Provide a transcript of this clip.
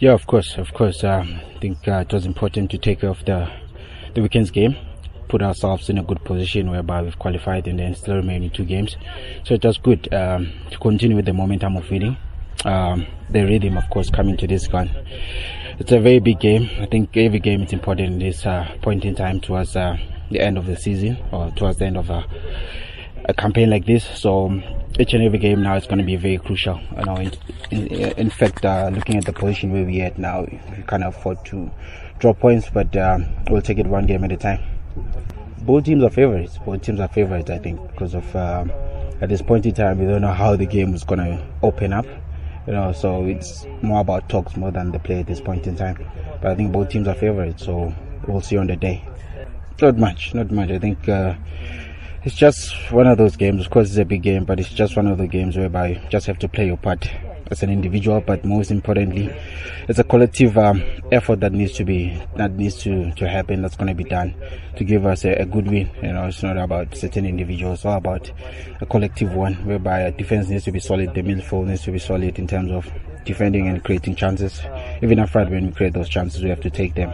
Yeah, of course, of course. Um, I think uh, it was important to take off the the weekend's game, put ourselves in a good position whereby we've qualified and then still remaining two games. So it was good um, to continue with the momentum of winning. Um, the rhythm, of course, coming to this one. It's a very big game. I think every game is important in this uh, point in time towards uh, the end of the season or towards the end of a, a campaign like this. So um, each and every game now is going to be very crucial. You know, in, in, in fact, uh, looking at the position where we're at now, we can't afford to drop points, but um, we'll take it one game at a time. Both teams are favorites. Both teams are favorites, I think, because of um, at this point in time, we don't know how the game is going to open up. You know, so it's more about talks more than the play at this point in time. But I think both teams are favorites, so we'll see on the day. Not much, not much. I think uh, it's just one of those games. Of course, it's a big game, but it's just one of the games whereby you just have to play your part as an individual, but most importantly, it's a collective um, effort that needs to be that needs to to happen. That's going to be done to give us a, a, good win. You know, it's not about certain individuals, it's all about a collective one, whereby defense needs to be solid, the midfield needs to be solid in terms of defending and creating chances. Even after when we create those chances, we have to take them.